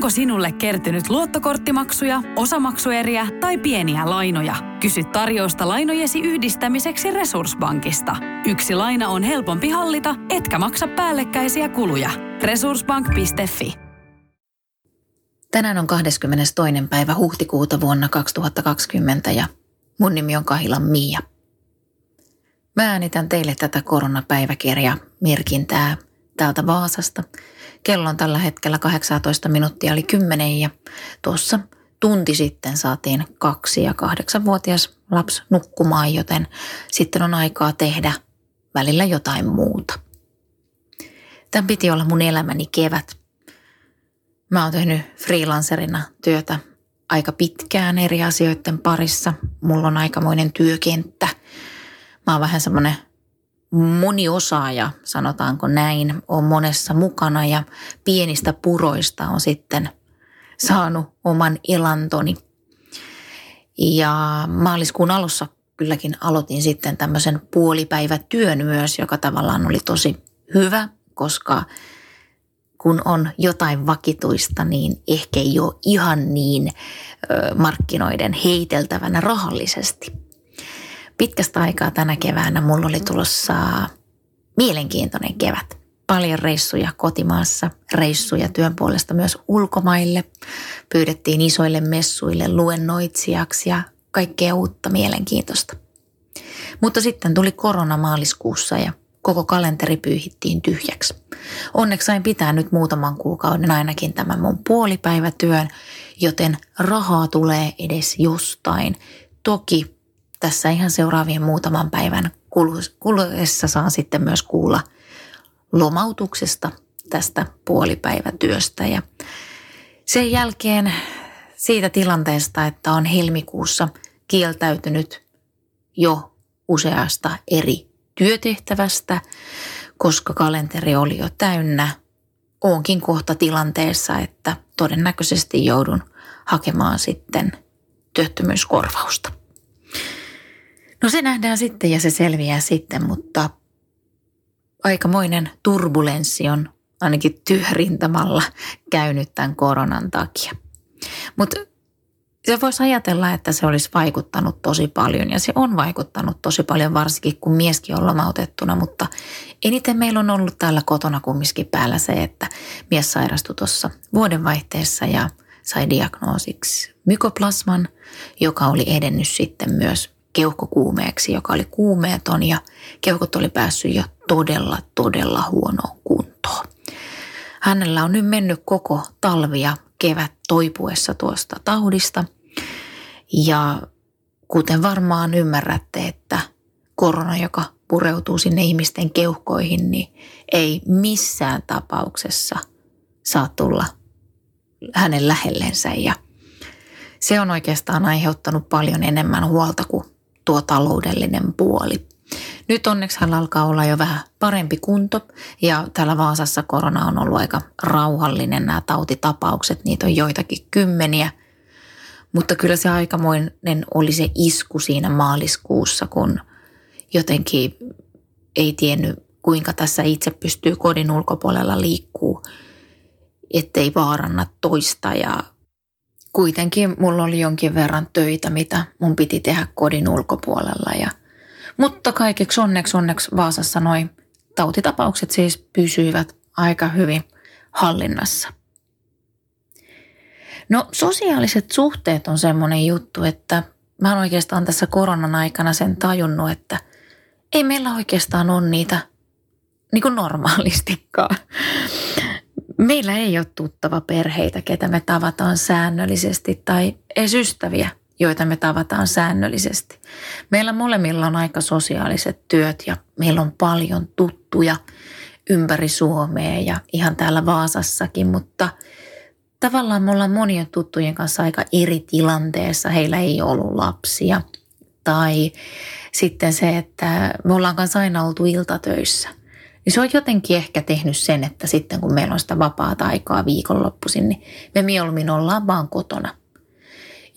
Onko sinulle kertynyt luottokorttimaksuja, osamaksueriä tai pieniä lainoja? Kysy tarjousta lainojesi yhdistämiseksi Resurssbankista. Yksi laina on helpompi hallita, etkä maksa päällekkäisiä kuluja. Resurssbank.fi Tänään on 22. päivä huhtikuuta vuonna 2020 ja mun nimi on Kahilan Mia. Mä äänitän teille tätä koronapäiväkirjaa merkintää täältä Vaasasta – Kello on tällä hetkellä 18 minuuttia oli 10 ja tuossa tunti sitten saatiin kaksi ja kahdeksanvuotias lapsi nukkumaan, joten sitten on aikaa tehdä välillä jotain muuta. Tämän piti olla mun elämäni kevät. Mä oon tehnyt freelancerina työtä aika pitkään eri asioiden parissa. Mulla on aikamoinen työkenttä. Mä oon vähän semmoinen moniosaaja, sanotaanko näin, on monessa mukana ja pienistä puroista on sitten saanut oman elantoni. Ja maaliskuun alussa kylläkin aloitin sitten tämmöisen puolipäivätyön myös, joka tavallaan oli tosi hyvä, koska kun on jotain vakituista, niin ehkä ei ole ihan niin markkinoiden heiteltävänä rahallisesti – pitkästä aikaa tänä keväänä mulla oli tulossa mielenkiintoinen kevät. Paljon reissuja kotimaassa, reissuja työn puolesta myös ulkomaille. Pyydettiin isoille messuille luennoitsijaksi ja kaikkea uutta mielenkiintoista. Mutta sitten tuli korona maaliskuussa ja koko kalenteri pyyhittiin tyhjäksi. Onneksi sain pitää nyt muutaman kuukauden ainakin tämän mun puolipäivätyön, joten rahaa tulee edes jostain. Toki tässä ihan seuraavien muutaman päivän kuluessa saan sitten myös kuulla lomautuksesta tästä puolipäivätyöstä. Ja sen jälkeen siitä tilanteesta, että on helmikuussa kieltäytynyt jo useasta eri työtehtävästä, koska kalenteri oli jo täynnä, onkin kohta tilanteessa, että todennäköisesti joudun hakemaan sitten työttömyyskorvausta. No se nähdään sitten ja se selviää sitten, mutta aikamoinen turbulenssi on ainakin työrintamalla käynyt tämän koronan takia. Mutta se voisi ajatella, että se olisi vaikuttanut tosi paljon ja se on vaikuttanut tosi paljon varsinkin kun mieskin on lomautettuna, mutta eniten meillä on ollut täällä kotona kumminkin päällä se, että mies sairastui tuossa vuodenvaihteessa ja sai diagnoosiksi mykoplasman, joka oli edennyt sitten myös keuhkokuumeeksi, joka oli kuumeeton ja keuhkot oli päässyt jo todella, todella huonoon kuntoon. Hänellä on nyt mennyt koko talvi ja kevät toipuessa tuosta taudista. Ja kuten varmaan ymmärrätte, että korona, joka pureutuu sinne ihmisten keuhkoihin, niin ei missään tapauksessa saa tulla hänen lähellensä. Ja se on oikeastaan aiheuttanut paljon enemmän huolta kuin tuo taloudellinen puoli. Nyt onneksi hän alkaa olla jo vähän parempi kunto ja täällä Vaasassa korona on ollut aika rauhallinen nämä tautitapaukset, niitä on joitakin kymmeniä. Mutta kyllä se aikamoinen oli se isku siinä maaliskuussa, kun jotenkin ei tiennyt kuinka tässä itse pystyy kodin ulkopuolella liikkuu, ettei vaaranna toista ja kuitenkin mulla oli jonkin verran töitä, mitä mun piti tehdä kodin ulkopuolella. Ja, mutta kaikeksi onneksi onneksi Vaasassa noin tautitapaukset siis pysyivät aika hyvin hallinnassa. No sosiaaliset suhteet on semmoinen juttu, että mä oon oikeastaan tässä koronan aikana sen tajunnut, että ei meillä oikeastaan ole niitä niin kuin normaalistikaan. Meillä ei ole tuttava perheitä, ketä me tavataan säännöllisesti tai edes ystäviä, joita me tavataan säännöllisesti. Meillä molemmilla on aika sosiaaliset työt ja meillä on paljon tuttuja ympäri Suomea ja ihan täällä Vaasassakin, mutta tavallaan me ollaan monien tuttujen kanssa aika eri tilanteessa. Heillä ei ollut lapsia tai sitten se, että me ollaan kanssa aina oltu iltatöissä – niin se on jotenkin ehkä tehnyt sen, että sitten kun meillä on sitä vapaata aikaa viikonloppuisin, niin me mieluummin ollaan vaan kotona.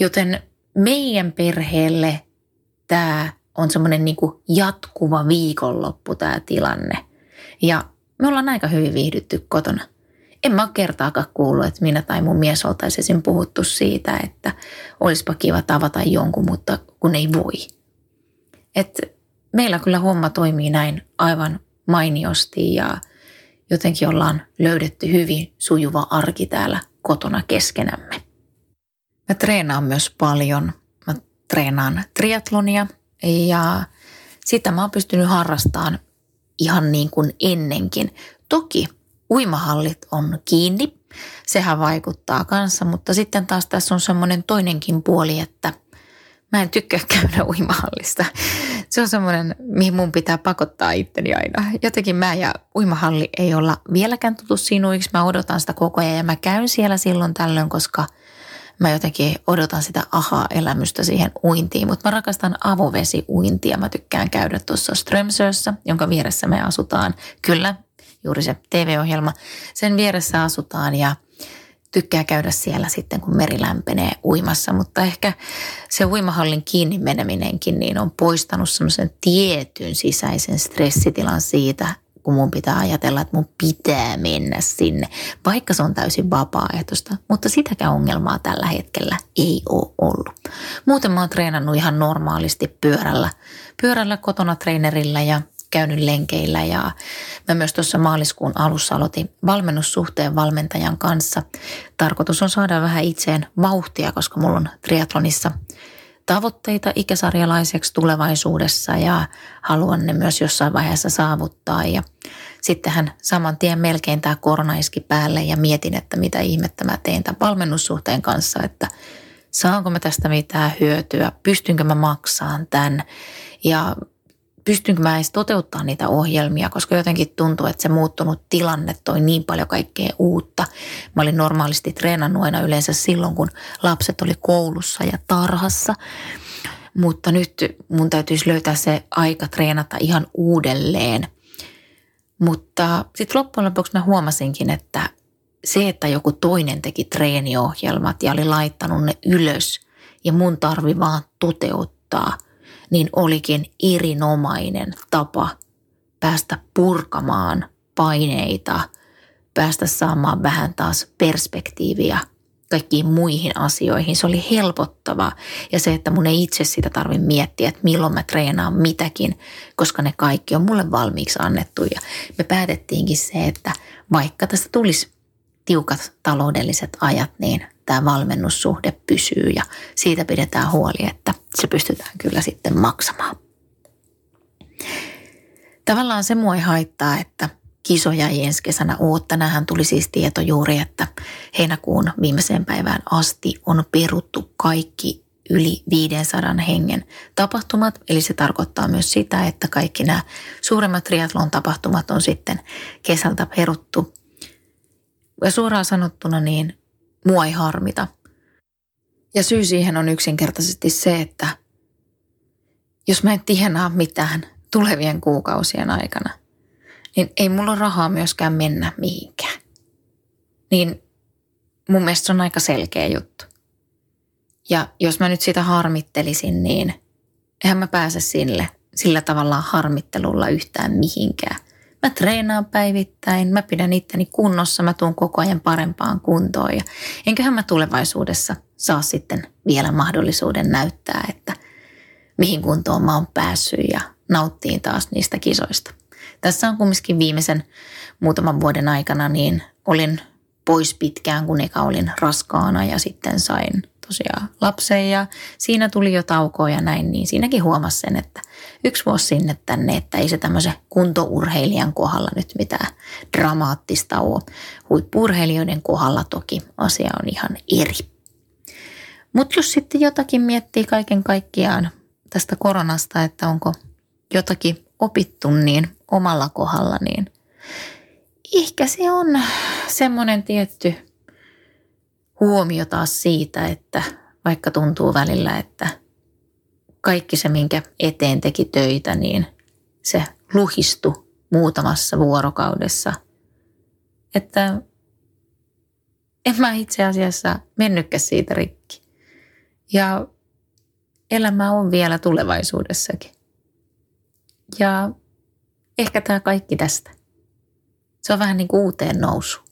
Joten meidän perheelle tämä on semmoinen niin jatkuva viikonloppu tämä tilanne. Ja me ollaan aika hyvin viihdytty kotona. en mä kertaakaan kuullut, että minä tai mun mies oltaisiin puhuttu siitä, että olisipa kiva tavata jonkun, mutta kun ei voi. Et meillä kyllä homma toimii näin aivan mainiosti ja jotenkin ollaan löydetty hyvin sujuva arki täällä kotona keskenämme. Mä treenaan myös paljon. Mä treenaan triatlonia ja sitä mä oon pystynyt harrastamaan ihan niin kuin ennenkin. Toki uimahallit on kiinni, sehän vaikuttaa kanssa, mutta sitten taas tässä on semmoinen toinenkin puoli, että mä en tykkää käydä uimahallista. Se on semmoinen, mihin mun pitää pakottaa itteni aina. Jotenkin mä ja uimahalli ei olla vieläkään tutu sinuiksi. Mä odotan sitä koko ajan ja mä käyn siellä silloin tällöin, koska – mä jotenkin odotan sitä aha-elämystä siihen uintiin, mutta mä rakastan avovesiuintia. Mä tykkään käydä tuossa Strömsössä, jonka vieressä me asutaan. Kyllä, juuri se TV-ohjelma. Sen vieressä asutaan ja tykkää käydä siellä sitten, kun meri lämpenee uimassa, mutta ehkä se uimahallin kiinni meneminenkin niin on poistanut semmoisen tietyn sisäisen stressitilan siitä, kun mun pitää ajatella, että mun pitää mennä sinne, vaikka se on täysin vapaaehtoista. Mutta sitäkään ongelmaa tällä hetkellä ei ole ollut. Muuten mä oon treenannut ihan normaalisti pyörällä, pyörällä kotona treenerillä ja käynyt lenkeillä ja mä myös tuossa maaliskuun alussa aloitin valmennussuhteen valmentajan kanssa. Tarkoitus on saada vähän itseen vauhtia, koska mulla on triatlonissa tavoitteita ikäsarjalaiseksi tulevaisuudessa ja haluan ne myös jossain vaiheessa saavuttaa. Ja sittenhän saman tien melkein tämä korona iski päälle ja mietin, että mitä ihmettä mä teen tämän valmennussuhteen kanssa, että saanko mä tästä mitään hyötyä, pystynkö mä maksaan tämän ja pystynkö mä edes toteuttaa niitä ohjelmia, koska jotenkin tuntuu, että se muuttunut tilanne toi niin paljon kaikkea uutta. Mä olin normaalisti treenannut aina yleensä silloin, kun lapset oli koulussa ja tarhassa. Mutta nyt mun täytyisi löytää se aika treenata ihan uudelleen. Mutta sitten loppujen lopuksi mä huomasinkin, että se, että joku toinen teki treeniohjelmat ja oli laittanut ne ylös ja mun tarvi vaan toteuttaa – niin olikin erinomainen tapa päästä purkamaan paineita, päästä saamaan vähän taas perspektiiviä kaikkiin muihin asioihin. Se oli helpottavaa ja se, että mun ei itse sitä tarvitse miettiä, että milloin mä treenaan mitäkin, koska ne kaikki on mulle valmiiksi annettu. Ja me päätettiinkin se, että vaikka tästä tulisi tiukat taloudelliset ajat, niin tämä valmennussuhde pysyy ja siitä pidetään huoli, että se pystytään kyllä sitten maksamaan. Tavallaan se mua ei haittaa, että kisoja ei ensi kesänä ole. Tänähän tuli siis tieto juuri, että heinäkuun viimeiseen päivään asti on peruttu kaikki yli 500 hengen tapahtumat. Eli se tarkoittaa myös sitä, että kaikki nämä suuremmat triathlon tapahtumat on sitten kesältä peruttu. Ja suoraan sanottuna niin mua ei harmita. Ja syy siihen on yksinkertaisesti se, että jos mä en tienaa mitään tulevien kuukausien aikana, niin ei mulla rahaa myöskään mennä mihinkään. Niin mun mielestä se on aika selkeä juttu. Ja jos mä nyt sitä harmittelisin, niin eihän mä pääse sille, sillä tavalla harmittelulla yhtään mihinkään. Mä treenaan päivittäin, mä pidän itteni kunnossa, mä tuun koko ajan parempaan kuntoon ja enköhän mä tulevaisuudessa saa sitten vielä mahdollisuuden näyttää, että mihin kuntoon mä oon päässyt ja nauttiin taas niistä kisoista. Tässä on kumminkin viimeisen muutaman vuoden aikana, niin olin pois pitkään, kun eka olin raskaana ja sitten sain tosiaan lapsen ja siinä tuli jo taukoa ja näin, niin siinäkin huomasi sen, että yksi vuosi sinne tänne, että ei se tämmöisen kuntourheilijan kohdalla nyt mitään dramaattista ole. Huippurheilijoiden kohdalla toki asia on ihan eri. Mutta jos sitten jotakin miettii kaiken kaikkiaan tästä koronasta, että onko jotakin opittu niin omalla kohdalla, niin ehkä se on semmoinen tietty huomio taas siitä, että vaikka tuntuu välillä, että kaikki se, minkä eteen teki töitä, niin se luhistu muutamassa vuorokaudessa. Että en mä itse asiassa mennytkään siitä rikki. Ja elämä on vielä tulevaisuudessakin. Ja ehkä tämä kaikki tästä. Se on vähän niin kuin uuteen nousu.